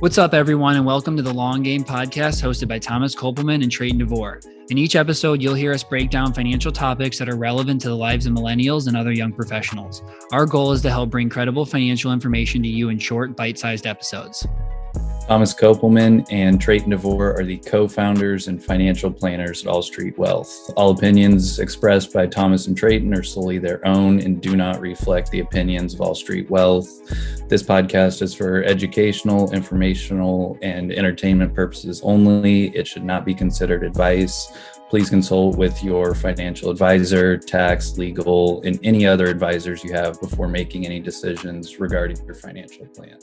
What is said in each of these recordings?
What's up, everyone, and welcome to the Long Game Podcast hosted by Thomas Kopelman and Trayton DeVore. In each episode, you'll hear us break down financial topics that are relevant to the lives of millennials and other young professionals. Our goal is to help bring credible financial information to you in short, bite sized episodes. Thomas Kopelman and Trayton DeVore are the co founders and financial planners at All Street Wealth. All opinions expressed by Thomas and Trayton are solely their own and do not reflect the opinions of All Street Wealth. This podcast is for educational, informational, and entertainment purposes only. It should not be considered advice. Please consult with your financial advisor, tax, legal, and any other advisors you have before making any decisions regarding your financial plan.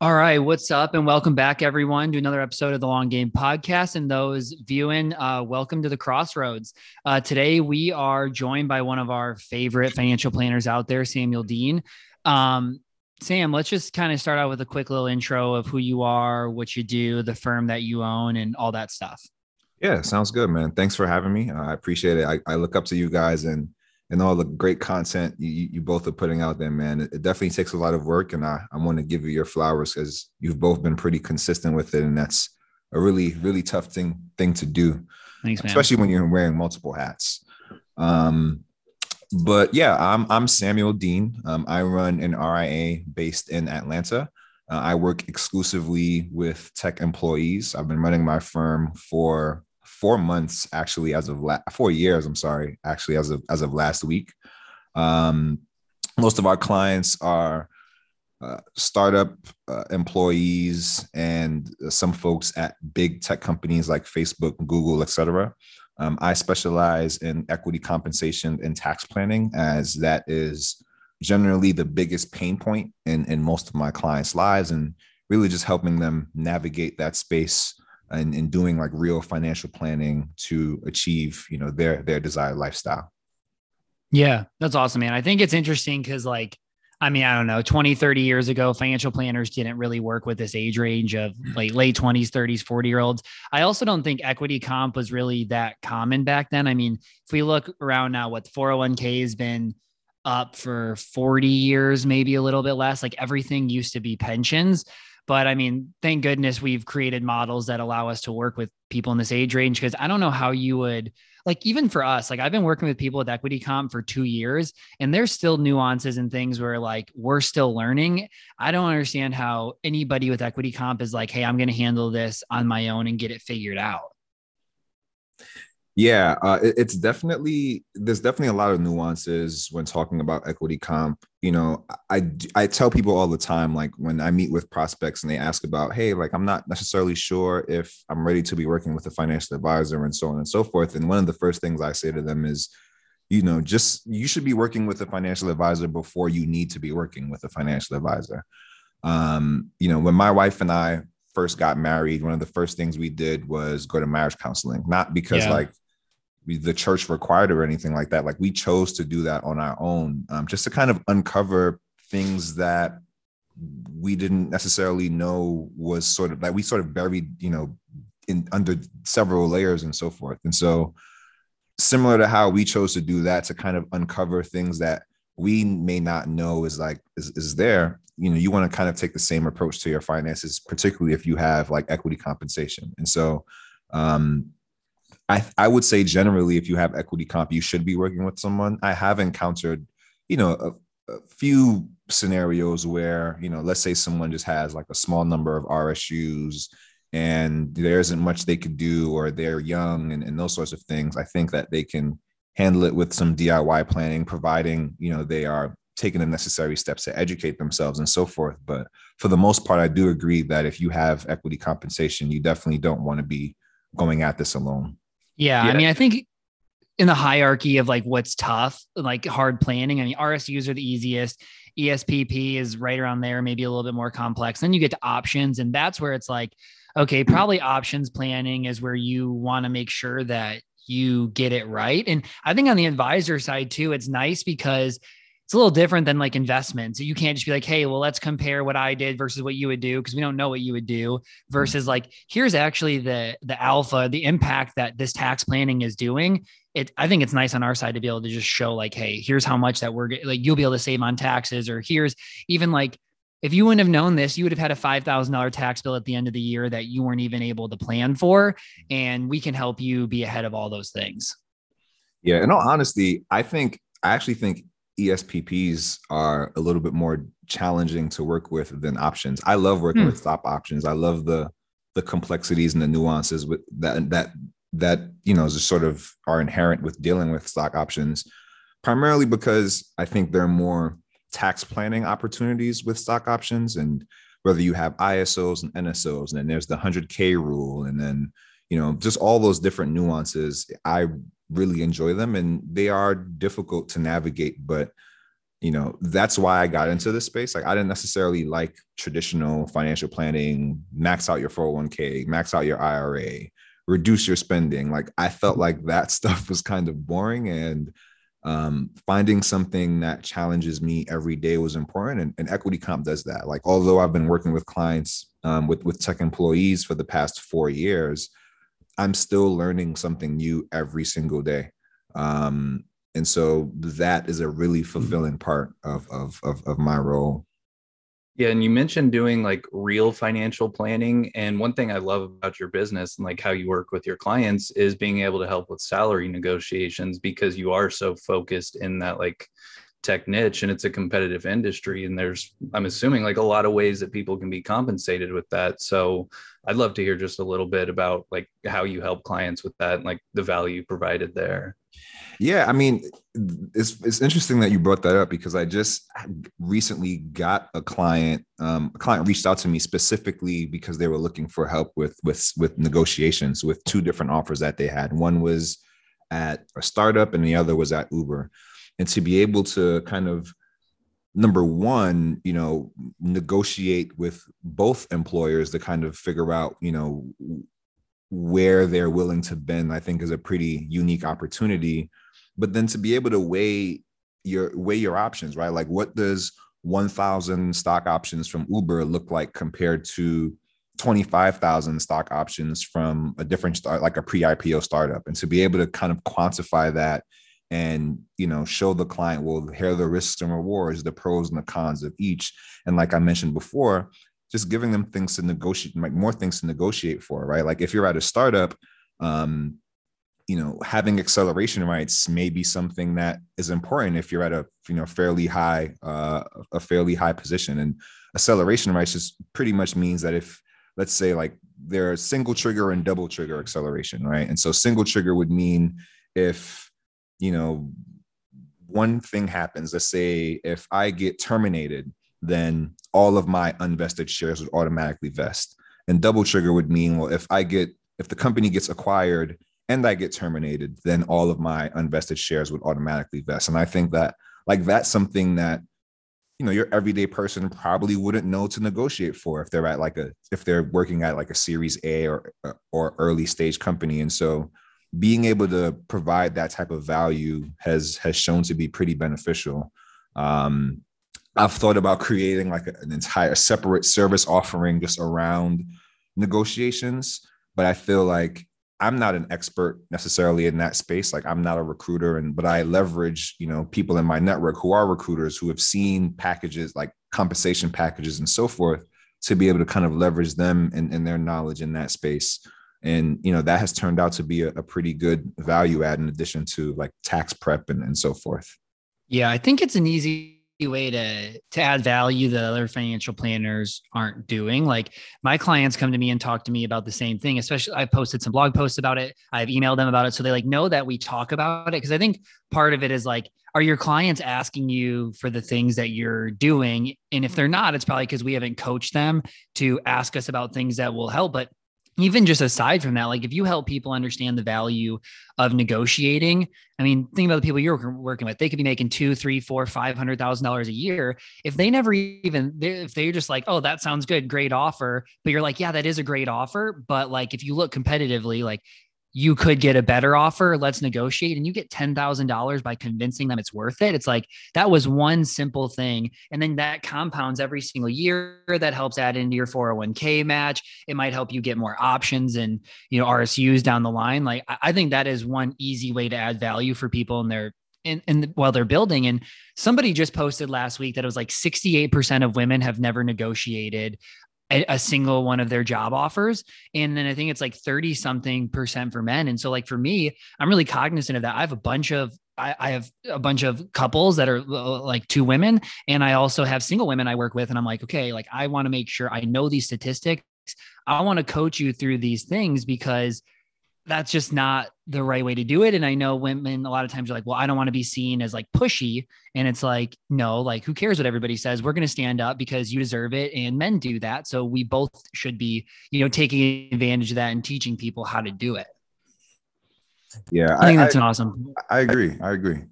All right, what's up, and welcome back, everyone, to another episode of the Long Game Podcast. And those viewing, uh, welcome to the Crossroads. Uh, today, we are joined by one of our favorite financial planners out there, Samuel Deane. Um, Sam, let's just kind of start out with a quick little intro of who you are, what you do, the firm that you own, and all that stuff. Yeah, sounds good, man. Thanks for having me. Uh, I appreciate it. I, I look up to you guys and and all the great content you, you both are putting out there, man. It, definitely takes a lot of work, and I, I want to give you your flowers because you've both been pretty consistent with it, and that's a really really tough thing thing to do, Thanks, especially when you're wearing multiple hats. Um, but yeah, I'm I'm Samuel Deane. Um, I run an RIA based in Atlanta. Uh, I work exclusively with tech employees. I've been running my firm for four months actually as of la- four years i'm sorry actually as of as of last week. Um, most of our clients are uh, startup uh, employees and some folks at big tech companies like facebook google etc um, i specialize in equity compensation and tax planning as that is generally the biggest pain point in, in most of my clients lives and really just helping them navigate that space and, in doing like real financial planning to achieve you know their their desired lifestyle. Yeah that's awesome man. I think it's interesting because like i mean i don't know 20 30 years ago financial planners didn't really work with this age range of like late 20s 30s 40 year olds i also don't think equity comp was really that common back then. I mean if we look around now what the 401k has been up for 40 years maybe a little bit less like everything used to be pensions but I mean, thank goodness we've created models that allow us to work with people in this age range. Cause I don't know how you would like, even for us, like I've been working with people with equity comp for two years and there's still nuances and things where like we're still learning. I don't understand how anybody with equity comp is like, Hey, I'm going to handle this on my own and get it figured out. Yeah, uh, it, it's definitely there's definitely a lot of nuances when talking about equity comp. You know, I I tell people all the time, like when I meet with prospects and they ask about, hey, like I'm not necessarily sure if I'm ready to be working with a financial advisor and so on and so forth. And one of the first things I say to them is, you know, just you should be working with a financial advisor before you need to be working with a financial advisor. Um, you know, when my wife and I first got married, one of the first things we did was go to marriage counseling, not because yeah. like the church required or anything like that. Like we chose to do that on our own, um, just to kind of uncover things that we didn't necessarily know was sort of like we sort of buried, you know, in under several layers and so forth. And so, similar to how we chose to do that to kind of uncover things that we may not know is like is, is there you know you want to kind of take the same approach to your finances particularly if you have like equity compensation and so um I, I would say generally, if you have equity comp, you should be working with someone. I have encountered, you know, a, a few scenarios where, you know, let's say someone just has like a small number of RSUs and there isn't much they could do or they're young and, and those sorts of things. I think that they can handle it with some DIY planning, providing, you know, they are taking the necessary steps to educate themselves and so forth. But for the most part, I do agree that if you have equity compensation, you definitely don't want to be going at this alone. Yeah, yeah. I mean, I think in the hierarchy of like what's tough, like hard planning, I mean, RSUs are the easiest. ESPP is right around there, maybe a little bit more complex. Then you get to options, and that's where it's like, okay, hmm. probably options planning is where you want to make sure that you get it right. And I think on the advisor side too, it's nice because it's a little different than like investments. You can't just be like, hey, well, let's compare what I did versus what you would do because we don't know what you would do. Mm. Versus like, here's actually the the alpha, the impact that this tax planning is doing. It, I think it's nice on our side to be able to just show like, hey, here's how much that we're like you'll be able to save on taxes, or here's even like if you wouldn't have known this, you would have had a $5,000 tax bill at the end of the year that you weren't even able to plan for. And we can help you be ahead of all those things. Yeah. In all honesty, I think, I actually think ESPPs are a little bit more challenging to work with than options. I love working hmm. with stock options. I love the, the complexities and the nuances with that, that, that, you know, just sort of are inherent with dealing with stock options, primarily because I think they're more tax planning opportunities with stock options and whether you have ISOs and NSOs, and then there's the 100K rule, and then, you know, just all those different nuances. I really enjoy them and they are difficult to navigate, but you know, that's why I got into this space. Like, I didn't necessarily like traditional financial planning, max out your 401k, max out your IRA, reduce your spending. Like, I felt like that stuff was kind of boring and um, finding something that challenges me every day was important and, and, equity comp does that like although i've been working with clients um, with with tech employees for the past four years i'm still learning something new every single day um, and so that is a really mm-hmm. fulfilling part of of of, of my role yeah, and you mentioned doing like real financial planning. And one thing I love about your business and like how you work with your clients is being able to help with salary negotiations because you are so focused in that like tech niche and it's a competitive industry. And there's, I'm assuming, like a lot of ways that people can be compensated with that. So I'd love to hear just a little bit about like how you help clients with that and like the value provided there. Yeah, I mean, it's it's interesting that you brought that up because I just recently got a client. Um, a client reached out to me specifically because they were looking for help with with with negotiations with two different offers that they had. One was at a startup, and the other was at Uber. And to be able to kind of number one, you know, negotiate with both employers to kind of figure out, you know, where they're willing to bend, I think is a pretty unique opportunity but then to be able to weigh your weigh your options, right? Like what does 1000 stock options from Uber look like compared to 25,000 stock options from a different start like a pre-IPO startup and to be able to kind of quantify that and you know show the client well here are the risks and rewards the pros and the cons of each. And like i mentioned before just giving them things to negotiate like more things to negotiate for right? Like if you're at a startup um you know having acceleration rights may be something that is important if you're at a you know fairly high uh, a fairly high position. And acceleration rights just pretty much means that if let's say like there's single trigger and double trigger acceleration right? And so single trigger would mean if you know one thing happens let's say if i get terminated then all of my unvested shares would automatically vest and double trigger would mean well if i get if the company gets acquired and I get terminated, then all of my unvested shares would automatically vest. And I think that like that's something that you know your everyday person probably wouldn't know to negotiate for if they're at like a if they're working at like a series A or or early stage company. And so being able to provide that type of value has has shown to be pretty beneficial. Um, I've thought about creating like an entire separate service offering just around negotiations, but I feel like I'm not an expert necessarily in that space. Like I'm not a recruiter, and but I leverage, you know, people in my network who are recruiters who have seen packages like compensation packages and so forth to be able to kind of leverage them and, and their knowledge in that space. And you know, that has turned out to be a, a pretty good value add in addition to like tax prep and, and so forth. Yeah, I think it's an easy way to to add value that other financial planners aren't doing. Like my clients come to me and talk to me about the same thing especially i posted some blog posts about it. I've emailed them about it. So they like know that we talk about it. Because i think part of it is like are your clients asking you for the things that you're doing? And if they're not it's probably because we haven't coached them to ask us about things that will help. But even just aside from that, like if you help people understand the value of negotiating, I mean, think about the people you're working with. They could be making two, three, four, five hundred thousand dollars a year. If they never even, if they're just like, oh, that sounds good, great offer, but you're like, yeah, that is a great offer. But like, if you look competitively, like you could get a better offer. Let's negotiate. And you get $10,000 by convincing them it's worth it. It's like that was one simple thing. And then that compounds every single year. That helps add into your 401k match. It might help you get more options and, you know, RSUs down the line. Like I think that is one easy way to add value for people in their in, in while they're building. And somebody just posted last week that it was like 68% of women have never negotiated a, a, single one of their job offers. And then I think it's like 30 something percent for men. And so like for me, I'm really cognizant of that. I have a bunch of I, have a bunch of couples that are uh, like two women, and I also have single women I work with. And I'm like, okay, like I want to make sure I know these statistics. I want to coach you through these things because that's just not the right way to do it. And I know women a lot of times are like, well, I don't want to be seen as like pushy. And it's like, no, like who cares what everybody says? We're going to stand up because you deserve it. And men do that. So we both should be, you know, taking advantage of that and teaching people how to do it. Yeah. I think I, that's I, an awesome. I agree. I agree.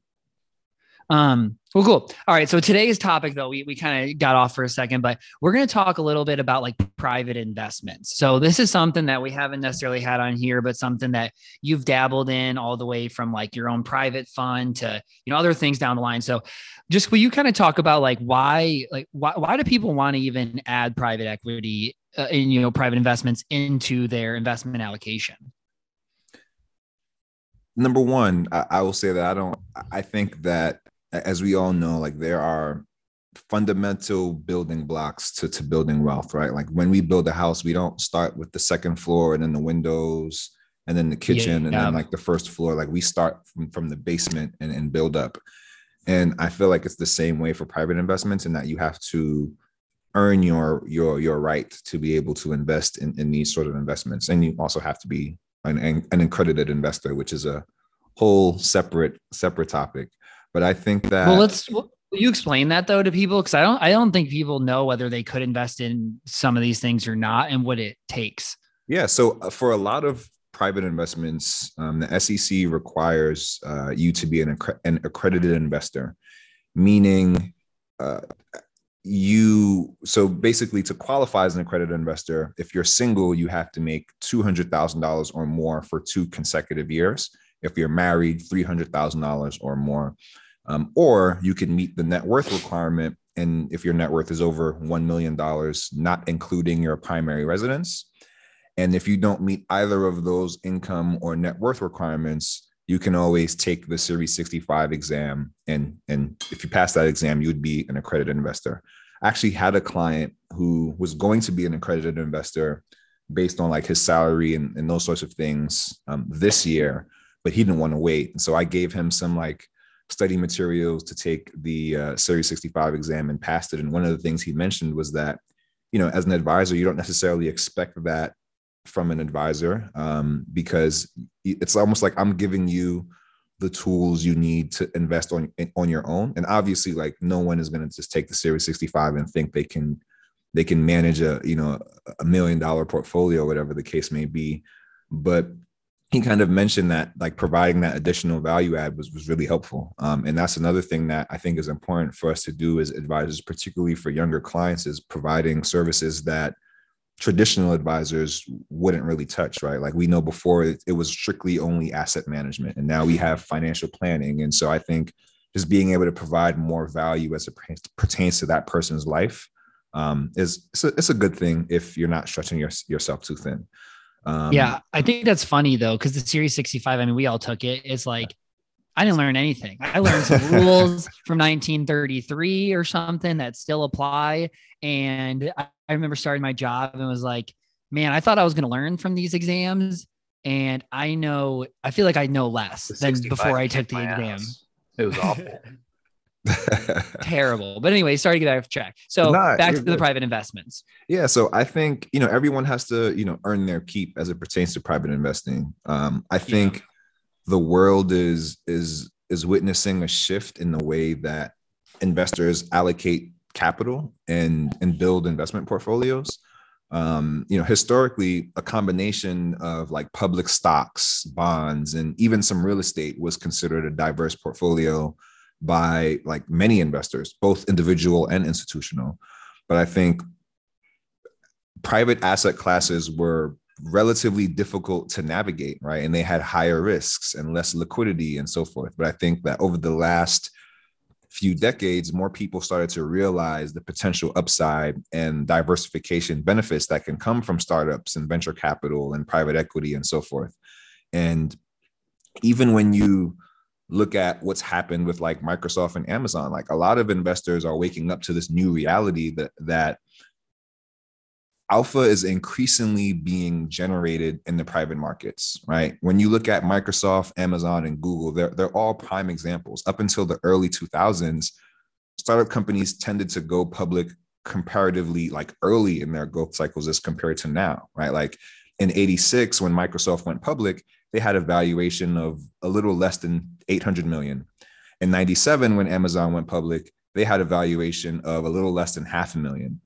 Um, well, cool. All right. So today's topic, though, we, we kind of got off for a second, but we're going to talk a little bit about like private investments. So this is something that we haven't necessarily had on here, but something that you've dabbled in all the way from like your own private fund to, you know, other things down the line. So just will you kind of talk about like why, like why, why do people want to even add private equity uh, in, you know, private investments into their investment allocation? Number one, I, I will say that I don't, I think that as we all know, like there are fundamental building blocks to, to building wealth, right? Like when we build a house, we don't start with the second floor and then the windows and then the kitchen yeah, and then like the first floor. Like we start from, from the basement and, and build up. And I feel like it's the same way for private investments in that you have to earn your your your right to be able to invest in, in these sort of investments. And you also have to be an, an accredited investor, which is a whole separate separate topic. But I think that well, let's will you explain that though to people because I don't I don't think people know whether they could invest in some of these things or not and what it takes. Yeah, so uh, for a lot of private investments, um, the SEC requires uh, you to be an, an accredited investor, meaning uh, you. So basically, to qualify as an accredited investor, if you're single, you have to make two hundred thousand dollars or more for two consecutive years. If you're married, three hundred thousand dollars or more. Um, or you can meet the net worth requirement. And if your net worth is over $1 million, not including your primary residence. And if you don't meet either of those income or net worth requirements, you can always take the Series 65 exam. And, and if you pass that exam, you would be an accredited investor. I actually had a client who was going to be an accredited investor based on like his salary and, and those sorts of things um, this year, but he didn't want to wait. And so I gave him some like study materials to take the uh, Series 65 exam and passed it. And one of the things he mentioned was that, you know, as an advisor, you don't necessarily expect that from an advisor um, because it's almost like I'm giving you the tools you need to invest on on your own. And obviously, like no one is going to just take the Series 65 and think they can they can manage a you know a million dollar portfolio, whatever the case may be. But he kind of mentioned that like providing that additional value add was, was really helpful. Um, and that's another thing that i think is important for us to do as advisors particularly for younger clients is providing services that traditional advisors wouldn't really touch right? Like we know before it, it was strictly only asset management and now we have financial planning. And so i think just being able to provide more value as it pertains to that person's life um, is it's a, it's a good thing if you're not stretching your, yourself too thin um, yeah, I think that's funny though, because the Series 65, I mean, we all took it. It's like, I didn't learn anything. I learned some rules from 1933 or something that still apply. And I, I remember starting my job and was like, man, I thought I was going to learn from these exams. And I know, I feel like I know less than before I took the exam. It was awful. terrible. But anyway, sorry to get off track. So Not, back to good. the private investments. Yeah. So I think, you know, everyone has to, you know, earn their keep as it pertains to private investing. Um, I think yeah. the world is is is witnessing a shift in the way that investors allocate capital and and build investment portfolios. Um, you know, historically, a combination of like public stocks, bonds, and even some real estate was considered a diverse portfolio by like many investors, both individual and institutional. But I think private asset classes were relatively difficult to navigate, right? And they had higher risks and less liquidity and so forth. But I think that over the last few decades, more people started to realize the potential upside and diversification benefits that can come from startups and venture capital and private equity and so forth. And even when you look at what's happened with like Microsoft and Amazon. Like a lot of investors are waking up to this new reality that that alpha is increasingly being generated in the private markets, right? When you look at Microsoft, Amazon, and Google, they're, they're all prime examples. Up until the early 2000s, startup companies tended to go public comparatively like early in their growth cycles as compared to now, right? Like in 86, when Microsoft went public, they had a valuation of a little less than 800 million. In 97, when Amazon went public, they had a valuation of a little less than half a million.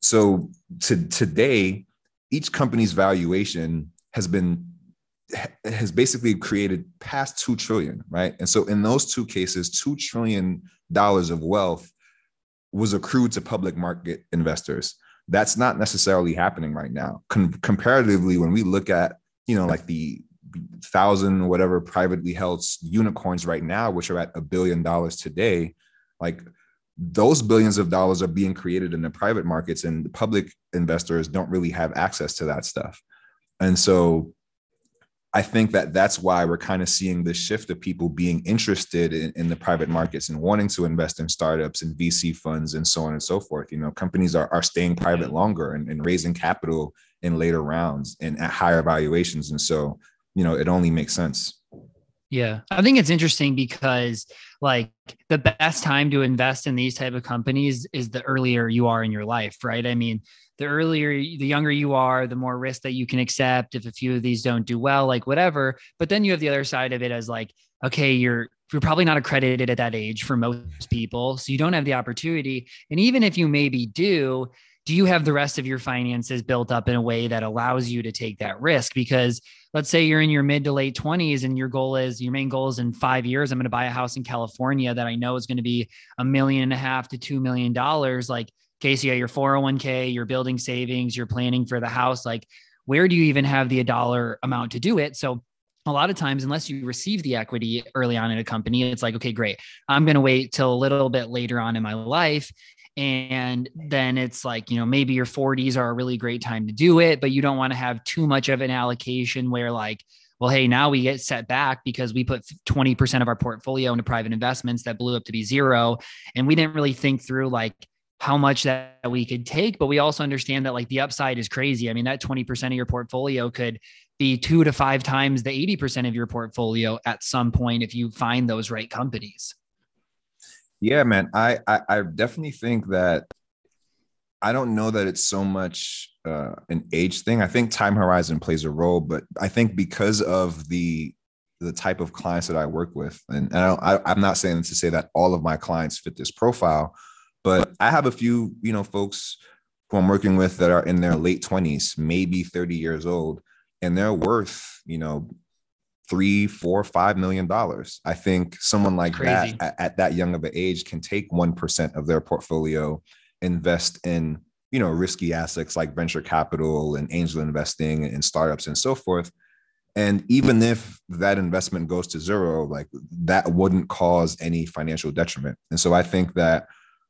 So to today, each company's valuation has been has basically created past 2 trillion, right? And so in those two cases, 2 trillion dollars of wealth was accrued to public market investors. That's not necessarily happening right now. Com- comparatively, when we look at, you know, like the thousand whatever privately held unicorns right now, which are at a billion dollars today, like those billions of dollars are being created in the private markets and the public investors don't really have access to that stuff. And so i think that that's why we're kind of seeing this shift of people being interested in, in, the private markets and wanting to invest in startups and vc funds and so on and so forth. You know companies are, are staying private longer and, and raising capital in later rounds and at higher valuations and so you know it only makes sense yeah. I think it's interesting because like the best time to invest in these type of companies is the earlier you are in your life, right? I mean, the earlier the younger you are, the more risk that you can accept if a few of these don't do well, like whatever. But then you have the other side of it as like, okay, you're you're probably not accredited at that age for most people. So you don't have the opportunity. And even if you maybe do, do you have the rest of your finances built up in a way that allows you to take that risk? Because let's say you're in your mid to late 20s and your goal is your main goal is in five years, I'm going to buy a house in California that I know is going to be a million and a half to two million dollars. Like, Casey, your 401k, you're building savings, you're planning for the house. Like, where do you even have the dollar amount to do it? So a lot of times, unless you receive the equity early on in a company, it's like, okay, great. I'm going to wait till a little bit later on in my life and then it's like you know maybe your 40s are a really great time to do it but you don't want to have too much of an allocation where like well hey now we get set back because we put 20% of our portfolio into private investments that blew up to be zero. And we didn't really think through like how much that we could take but we also understand that like the upside is crazy. I mean that 20% of your portfolio could be two to five times the 80% of your portfolio at some point if you find those right companies yeah, man. I, I, I definitely think that I don't know that it's so much uh, an age thing. I think time horizon plays a role, but I think because of the the type of clients that I work with, and, and I, I'm not saying to say that all of my clients fit this profile, but I have a few, you know, folks who I'm working with that are in their late 20s, maybe 30 years old, and they're worth, you know, three, four, five million dollars. I think someone like that at, at, that young of an age can take one percent of their portfolio, invest in you know risky assets like venture capital and angel investing and startups and so forth. And even if that investment goes to zero, like that wouldn't cause any financial detriment. And so I think that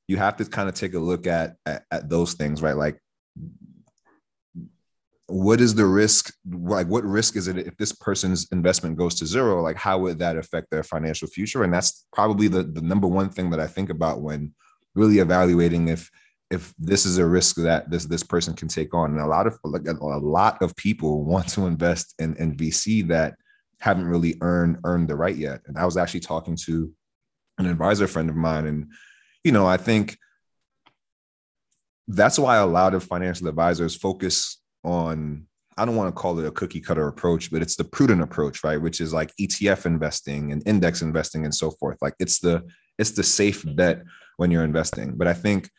you have to kind of take a look at, at, at those things, right? Like what is the risk like what risk is it if this person's investment goes to zero? Like how would that affect their financial future? And that's probably the, the number one thing that i think about when really evaluating if if this is a risk that this this person can take on. And a lot of like a, lot of people want to invest in, in vc that haven't really earned earned the right yet. And i was actually talking to an advisor friend of mine and you know i think that's why a lot of financial advisors focus on I don't want to call it a cookie cutter approach, but it's the prudent approach, right? Which is like ETF investing and index investing and so forth. Like it's the it's the safe bet when you're investing. But I think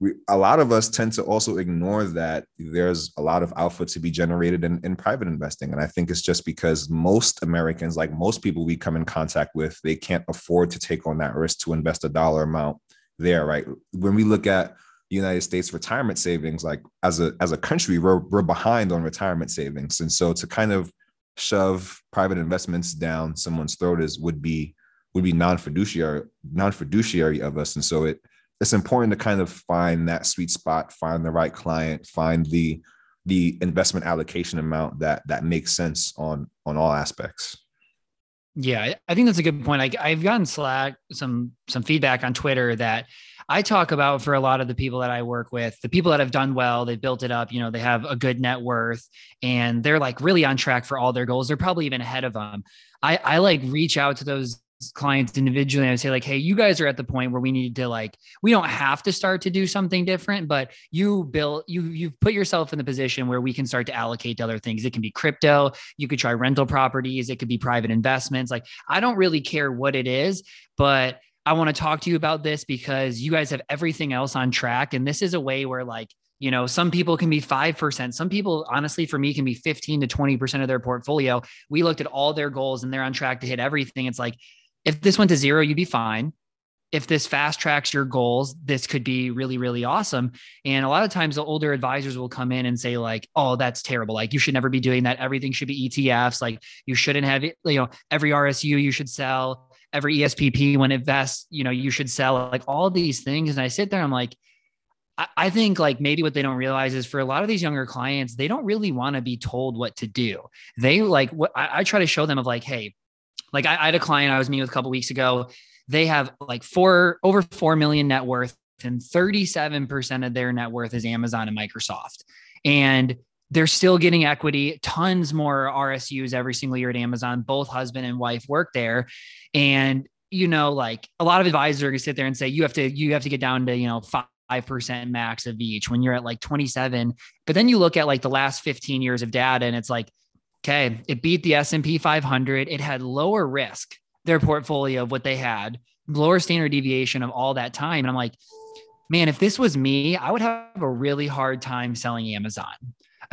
we, a lot of us tend to also ignore that there's a lot of alpha to be generated in, in private investing. And I think it's just because most Americans, like most people we come in contact with, they can't afford to take on that risk to invest a dollar amount there, right? When we look at United States retirement savings, like as a as a country, we're we're behind on retirement savings, and so to kind of shove private investments down someone's throat is would be would be non fiduciary non fiduciary of us, and so it it's important to kind of find that sweet spot, find the right client, find the the investment allocation amount that that makes sense on on all aspects. Yeah, I think that's a good point. I, I've gotten Slack some some feedback on Twitter that I talk about for a lot of the people that I work with, the people that have done well, they've built it up, you know, they have a good net worth and they're like really on track for all their goals. They're probably even ahead of them. I, I like reach out to those clients individually and I say like, hey, you guys are at the point where we need to like, we don't have to start to do something different, but you built you you've put yourself in the position where we can start to allocate to other things. It can be crypto, you could try rental properties, it could be private investments. Like I don't really care what it is, but I want to talk to you about this because you guys have everything else on track. And this is a way where like you know, some people can be 5%. Some people, honestly, for me, can be 15 to 20% of their portfolio. We looked at all their goals and they're on track to hit everything. It's like, if this went to zero, you'd be fine. If this fast tracks your goals, this could be really, really awesome. And a lot of times the older advisors will come in and say, like, oh, that's terrible. Like, you should never be doing that. Everything should be ETFs. Like, you shouldn't have you know, every RSU you should sell, every ESPP when it vests, you know, you should sell like all these things. And I sit there, I'm like, I think like maybe what they don't realize is for a lot of these younger clients, they don't really want to be told what to do. They like what I, I, try to show them of like, hey, like I, I had a client I was meeting with a couple weeks ago. They have like four over four million net worth, and 37% of their net worth is Amazon and Microsoft. And they're still getting equity, tons more RSUs every single year at Amazon. Both husband and wife work there. And you know, like a lot of advisors are gonna sit there and say, you have to, you have to get down to, you know, five 5% max of each when you're at like 27 but then you look at like the last 15 years of data and it's like Okay, it beat the S&P 500. It had lower risk, their portfolio of what they had, lower standard deviation of all that time. And I'm like, man, if this was me, I would have a really hard time selling Amazon.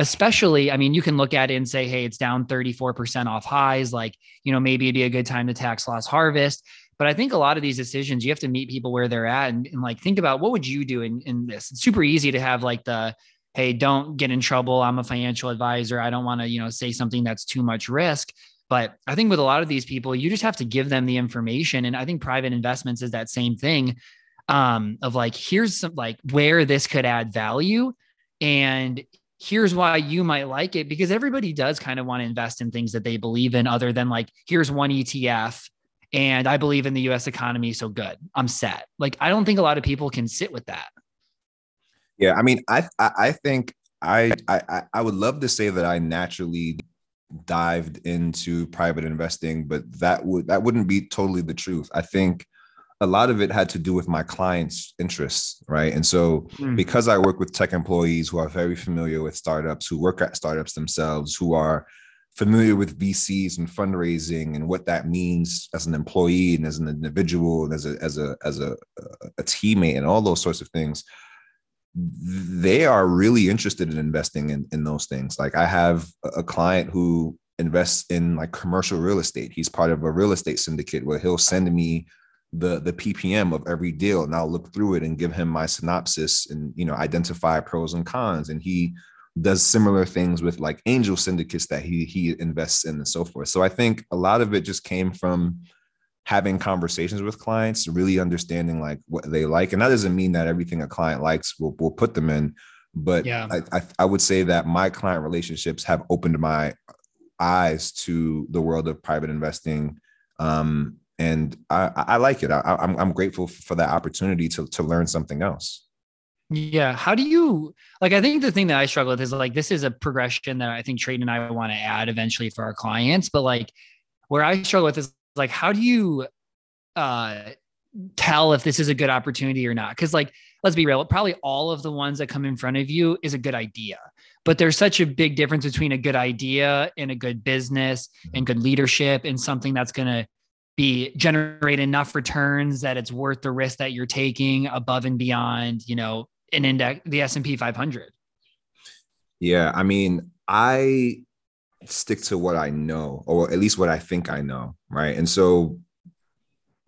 Especially, I mean, you can look at it and say, hey, it's down 34% off highs. Like, you know, maybe it'd be a good time to tax loss harvest. But I think a lot of these decisions, you have to meet people where they're at and, and like think about what would you do in, in this? It's super easy to have like the hey, don't get in trouble. I'm a financial advisor. I don't want to, you know, say something that's too much risk. But I think with a lot of these people, you just have to give them the information. And I think private investments is that same thing um, of like, here's some like where this could add value. And here's why you might like it because everybody does kind of want to invest in things that they believe in, other than like, here's one ETF and I believe in the US economy. So good, I'm set. Like, I don't think a lot of people can sit with that. Yeah, I mean, I I, think I, I I would love to say that I naturally dived into private investing, but that would that wouldn't be totally the truth. I think a lot of it had to do with my clients' interests, right? And so mm. because I work with tech employees who are very familiar with startups, who work at startups themselves, who are familiar with VCs and fundraising and what that means as an employee and as an individual and as a as a as a, a teammate and all those sorts of things they are really interested in investing in, in those things. Like I have a client who invests in like commercial real estate. He's part of a real estate syndicate where he'll send me the the ppm of every deal and i'll look through it and give him my synopsis and you know identify pros and cons and he does similar things with like angel syndicates that he he invests in and so forth so i think a lot of it just came from having conversations with clients, really understanding like what they like. And that doesn't mean that everything a client likes will will put them in. But yeah. I, I, I would say that my client relationships have opened my eyes to the world of private investing. Um, and I, I like it. I, I'm, I'm grateful for that opportunity to, to learn something else. Yeah. How do you like? I think the thing that I struggle with is like, this is a progression that I think Trayton and I want to add eventually for our clients. But like, where I struggle with is like how do you uh tell if this is a good opportunity or not because like let's be real probably all of the ones that come in front of you is a good idea but there's such a big difference between a good idea and a good business and good leadership and something that's going to be generate enough returns that it's worth the risk that you're taking above and beyond you know an index the s&p 500 yeah i mean i stick to what I know, or at least what I think I know, right? And so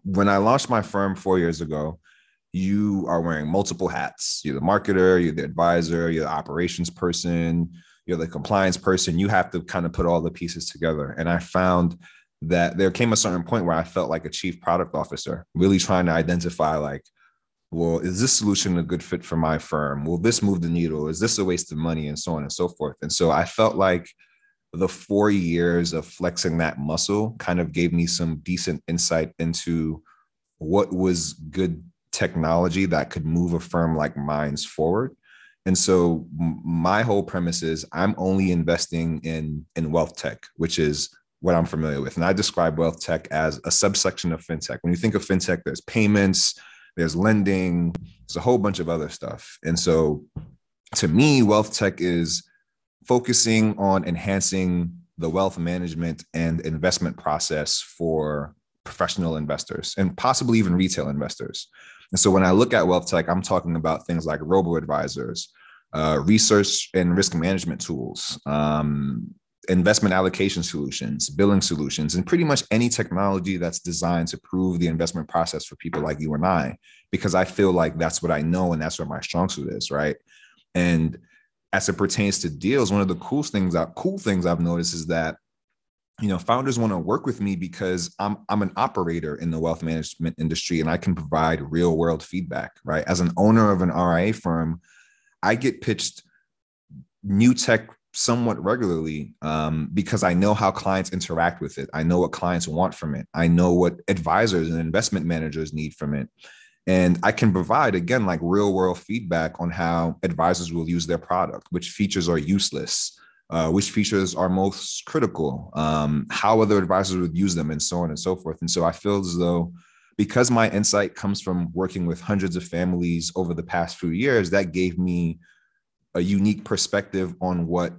when I launched my firm four years ago, you are wearing multiple hats. You're the marketer, you're the advisor, you're the operations person, you're the compliance person. You have to kind of put all the pieces together. And I found that there came a certain point where I felt like a chief product officer, really trying to identify like, well, is this solution a good fit for my firm? Will this move the needle? Is this a waste of money? And so on and so forth. And so I felt like the four years of flexing that muscle kind of gave me some decent insight into what was good technology that could move a firm like mine's forward. And so my whole premise is I'm only investing in in wealth tech, which is what I'm familiar with. And I describe wealth tech as a subsection of fintech. When you think of fintech, there's payments, there's lending, there's a whole bunch of other stuff. And so to me, wealth tech is focusing on enhancing the wealth management and investment process for professional investors and possibly even retail investors. And so when I look at wealth tech, I'm talking about things like robo advisors, uh, research and risk management tools, um, investment allocation solutions, billing solutions, and pretty much any technology that's designed to prove the investment process for people like you and I, because I feel like that's what I know and that's what my strong suit is, right? And as it pertains to deals, one of the cool things that cool things I've noticed is that you know founders want to work with me because I'm I'm an operator in the wealth management industry and I can provide real world feedback, right? As an owner of an RIA firm, I get pitched new tech somewhat regularly um, because I know how clients interact with it. I know what clients want from it. I know what advisors and investment managers need from it. And I can provide, again, like real world feedback on how advisors will use their product, which features are useless, uh, which features are most critical, um, how other advisors would use them, and so on and so forth. And so I feel as though because my insight comes from working with hundreds of families over the past few years, that gave me a unique perspective on what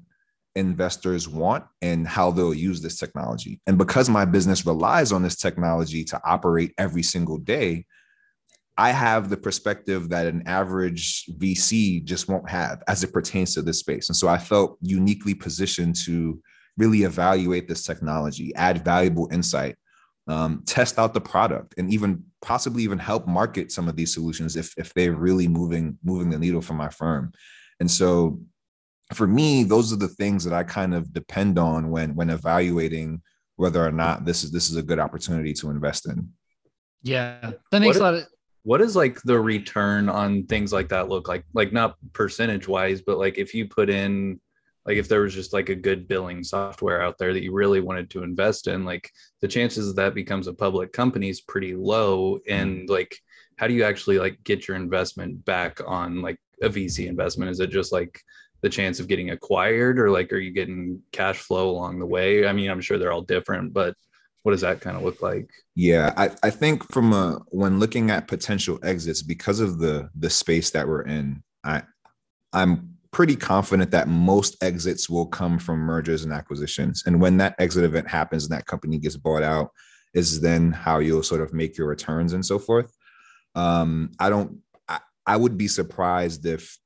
investors want and how they'll use this technology. And because my business relies on this technology to operate every single day, I have the perspective that an average VC just won't have as it pertains to this space. And so I felt uniquely positioned to really evaluate this technology, add valuable insight, um, test out the product, and even possibly even help market some of these solutions if, if they're really moving moving the needle for my firm. And so for me, those are the things that I kind of depend on when when evaluating whether or not this is this is a good opportunity to invest in. Yeah, that makes what a lot of. What does like the return on things like that look like? Like not percentage wise, but like if you put in, like if there was just like a good billing software out there that you really wanted to invest in, like the chances that, that becomes a public company is pretty low. And mm-hmm. like, how do you actually like get your investment back on like a VC investment? Is it just like the chance of getting acquired or like are you getting cash flow along the way? I mean i'm sure they're all different but what does that kind of look like? Yeah i, I think from a when looking at potential exits because of the the space that we're in i i'm pretty confident that most exits will come from mergers and acquisitions. And when that exit event happens and that company gets bought out is then how you'll sort of make your returns and so forth. Um i don't I, would be surprised if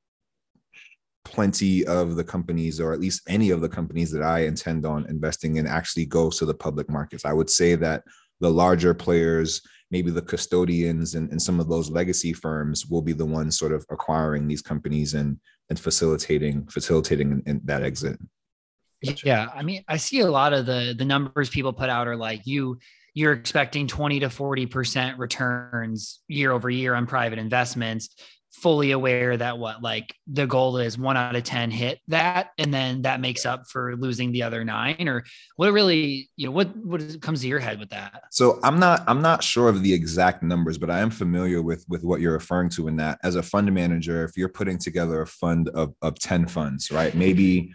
plenty of the companies, or at least any of the companies that I intend on investing in, actually goes to the public markets. I would say that the larger players, maybe the custodians and, and some of those legacy firms will be the ones sort of acquiring these companies and and facilitating facilitating in, that exit. Yeah, I mean, I see a lot of the the numbers people put out are like you you're expecting 20 to 40% returns year over year on private investments fully aware that what like the goal is one out of 10 hit that and then that makes up for losing the other nine or what really you know what what comes to your head with that? So i'm not i'm not sure of the exact numbers but i am familiar with with what you're referring to in that as a fund manager if you're putting together a fund of, of 10 funds right? Maybe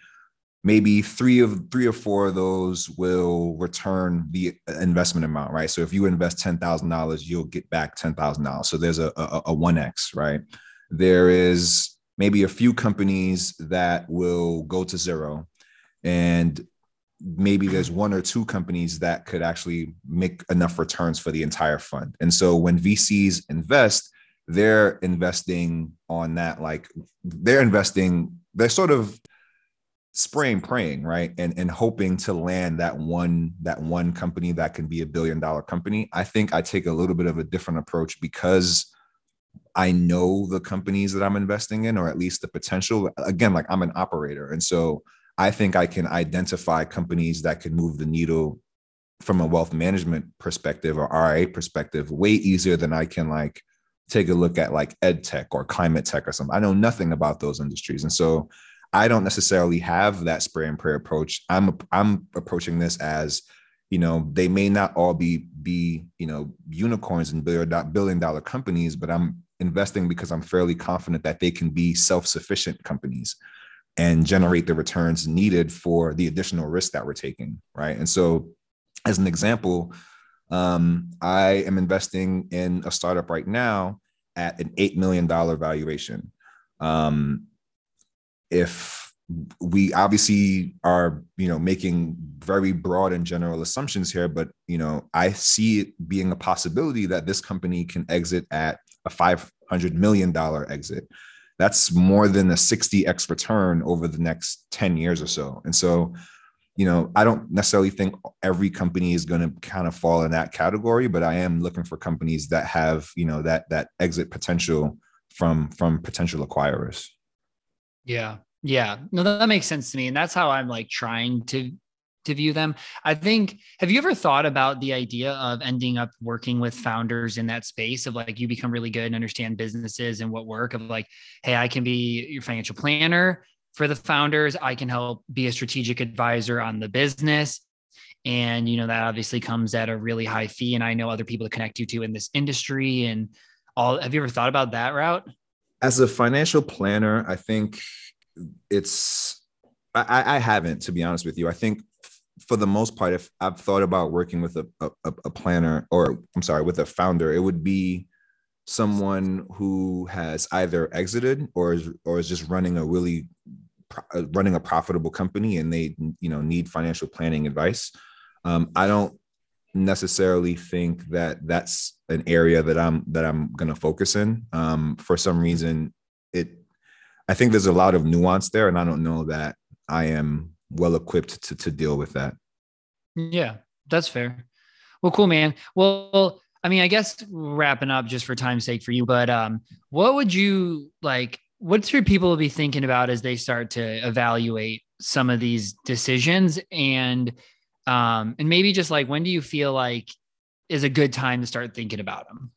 maybe three of three or four of those will return the investment amount right? So if you invest $10000 you'll get back $10000 so there's a, a, a 1x right? There is maybe a few companies that will go to zero and maybe there's one or two companies that could actually make enough returns for the entire fund. And so when vcs invest they're investing on that like they're investing they're sort of spraying praying right and and hoping to land that one that one company that can be a billion dollar company i think i take a little bit of a different approach because I know the companies that I'm investing in, or at least the potential. Again, like I'm an operator. And so I think I can identify companies that can move the needle from a wealth management perspective or RIA perspective way easier than I can like take a look at like ed tech or climate tech or something. I know nothing about those industries. And so I don't necessarily have that spray and pray approach. I'm I'm approaching this as, you know, they may not all be be you know unicorns and billion dollar companies, but I'm investing because I'm fairly confident that they can be self sufficient companies and generate the returns needed for the additional risk that we're taking, right? And so, as an example, um, I am investing in a startup right now at an $8 million valuation. Um, if we obviously are, you know, making very broad and general assumptions here, but, you know, I see it being a possibility that this company can exit at a $500 million exit. That's more than a 60x return over the next 10 years or so. And so, you know, I don't necessarily think every company is going to kind of fall in that category, but I am looking for companies that have, you know, that that exit potential from from potential acquirers. Yeah. Yeah. No, that that makes sense to me. And that's how I'm like trying to to view them. I think have you ever thought about the idea of ending up working with founders in that space of like you become really good and understand businesses and what work of like, hey, I can be your financial planner for the founders. I can help be a strategic advisor on the business. And, you know, that obviously comes at a really high fee. And I know other people to connect you to in this industry and all. Have you ever thought about that route? As a financial planner, I think it's, I, I haven't, to be honest with you. I think for the most part, if I've thought about working with a, a, a planner or I'm sorry, with a founder, it would be someone who has either exited or is or is just running a really uh, running a profitable company and they you know need financial planning advice um, i don't necessarily think that that's an area that i'm that i'm going to focus in. Um, for some reason it i think there's a lot of nuance there and i don't know that i am well equipped to, to deal with that. Yeah that's fair. Well cool man. Well I mean, I guess wrapping up just for time's sake for you, but um, what would you like? What should people be thinking about as they start to evaluate some of these decisions, and um, and maybe just like when do you feel like is a good time to start thinking about them?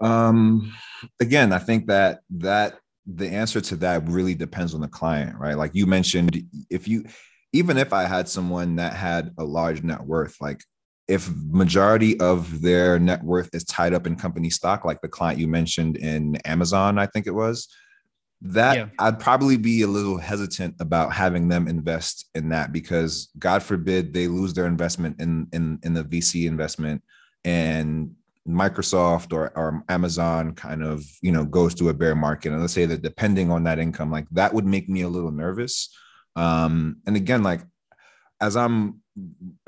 Um, again, I think that that the answer to that really depends on the client, right? Like you mentioned, if you even if I had someone that had a large net worth, like if majority of their net worth is tied up in company stock, like the client you mentioned in Amazon, I think it was, that yeah. I'd probably be a little hesitant about having them invest in that because God forbid they lose their investment in in in the VC investment and Microsoft or, or Amazon kind of you know goes to a bear market and let's say that depending on that income like that would make me a little nervous um and again like as I'm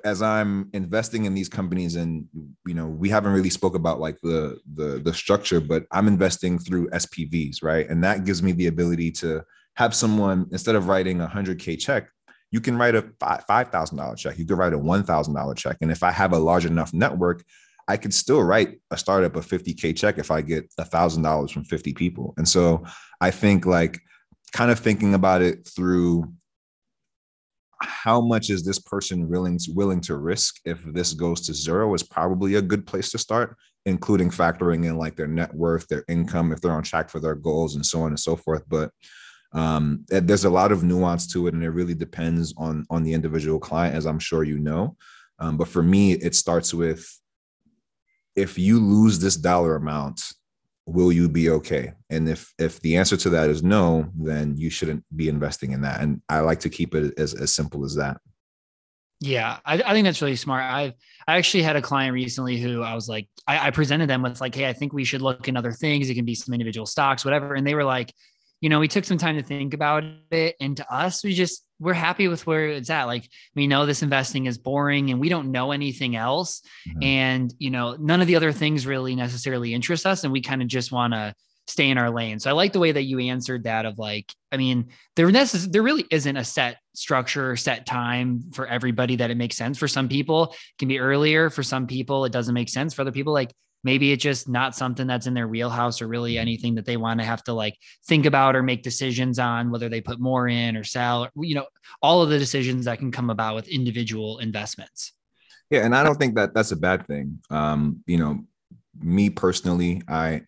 as I'm investing in these companies and you know we haven't really spoke about like the the the structure but I'm investing through SPVs right? And that gives me the ability to have someone instead of writing a 100k check you can write a $5,000 check. You could write a $1,000 check. And if I have a large enough network I could still write a startup a 50k check if I get a thousand dollars from 50 people. And so I think like kind of thinking about it through how much is this person willing to, willing to risk if this goes to zero is probably a good place to start including factoring in like their net worth their income if they're on track for their goals and so on and so forth. But um, there's a lot of nuance to it and it really depends on on the individual client as i'm sure you know. Um, but for me it starts with if you lose this dollar amount will you be okay? And if if the answer to that is no then you shouldn't be investing in that. And i like to keep it as, as simple as that. Yeah I, I think that's really smart. I've i actually had a client recently who i was like I, I presented them with like hey i think we should look in other things. It can be some individual stocks whatever. And they were like you know we took some time to think about it and to us we just we're happy with where it's at. Like we know this investing is boring and we don't know anything else. Mm-hmm. And, you know, none of the other things really necessarily interest us. And we kind of just want to stay in our lane. So I like the way that you answered that of like, I mean, there, necess- there really isn't a set structure or set time for everybody that it makes sense. For some people, it can be earlier. For some people, it doesn't make sense. For other people, like maybe it's just not something that's in their wheelhouse or really anything that they want to have to like think about or make decisions on whether they put more in or sell you know all of the decisions that can come about with individual investments. Yeah and i don't think that that's a bad thing. Um you know me personally i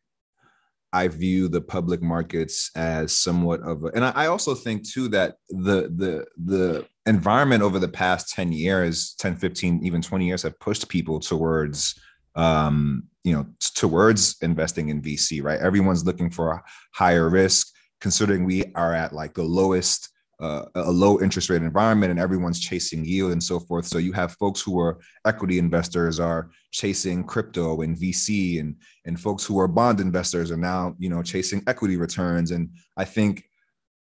I view the public markets as somewhat of a, and I, I also think too that the the the environment over the past 10 years 10 15 even 20 years have pushed people towards um you know towards investing in vc right everyone's looking for a higher risk considering we are at like the lowest uh, a low interest rate environment and everyone's chasing yield and so forth. So you have folks who are equity investors are chasing crypto and VC and and folks who are bond investors are now, you know, chasing equity returns. And I think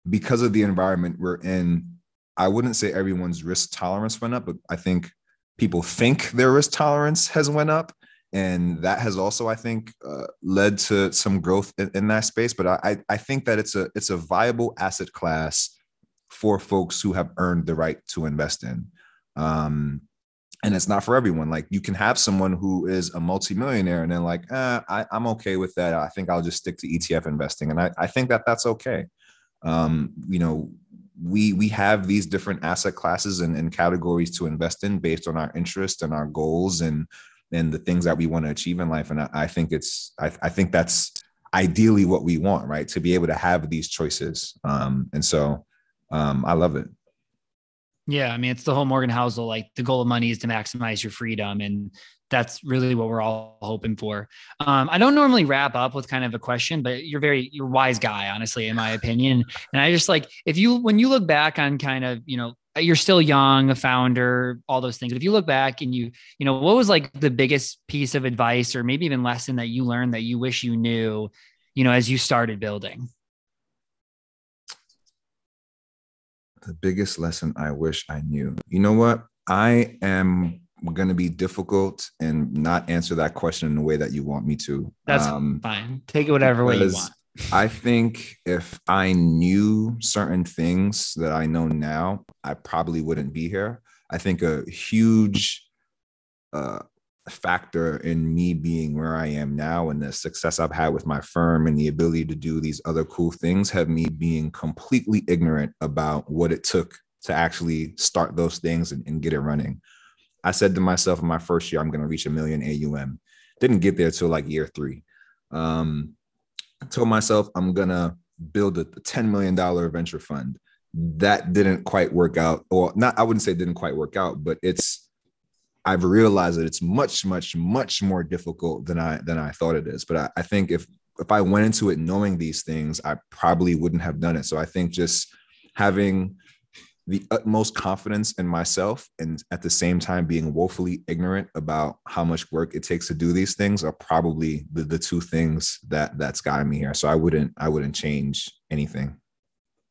because of the environment we're in, I wouldn't say everyone's risk tolerance went up, but I think people think their risk tolerance has went up. And that has also, I think, uh, led to some growth in, in that space. But I, I think that it's a it's a viable asset class for folks who have earned the right to invest in. Um, and it's not for everyone. Like you can have someone who is a multimillionaire and then like, eh, I, am okay with that. I think I'll just stick to ETF investing. And I, I think that that's okay. Um, you know, we we have these different asset classes and, and categories to invest in based on our interest and our goals and and the things that we want to achieve in life. And I, I think it's I, I think that's ideally what we want, right? To be able to have these choices. Um, and so um, I love it. Yeah, I mean, it's the whole Morgan Housel. Like the goal of money is to maximize your freedom, and that's really what we're all hoping for. Um, I don't normally wrap up with kind of a question, but you're very you're wise guy, honestly, in my opinion. And I just like if you when you look back on kind of you know you're still young, a founder, all those things. But if you look back and you you know what was like the biggest piece of advice or maybe even lesson that you learned that you wish you knew, you know, as you started building. the biggest lesson I wish I knew. You know what? I am going to be difficult and not answer that question in the way that you want me to. That's um, fine. Take it whatever way you want. I think if I knew certain things that I know now, I probably wouldn't be here. I think a huge uh, factor in me being where I am now and the success I've had with my firm and the ability to do these other cool things have me being completely ignorant about what it took to actually start those things and, and get it running. I said to myself in my first year, I'm going to reach a million AUM. Didn't get there till like year three. Um, told myself I'm to build a $10 million venture fund. That didn't quite work out, or not, I wouldn't say it didn't quite work out, but it's I've realized that it's much, much, much more difficult than I than I thought it is. But I, I think if if I went into it knowing these things, I probably wouldn't have done it. So I think just having the utmost confidence in myself and at the same time being woefully ignorant about how much work it takes to do these things are probably the, the two things that that's gotten me here so i wouldn't i wouldn't change anything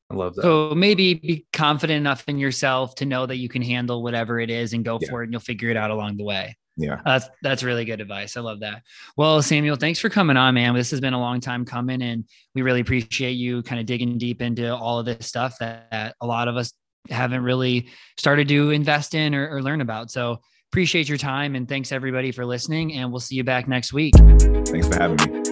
I love that. So maybe be confident enough in yourself to know that you can handle whatever it is and go yeah. for it and you'll figure it out along the way. Yeah. That's that's really good advice. I love that. Well, Samuel, thanks for coming on, man. This has been a long time coming and we really appreciate you kind of digging deep into all of this stuff that, that a lot of us haven't really started to invest in or, or learn about. So appreciate your time and thanks everybody for listening and we'll see you back next week. Thanks for having me.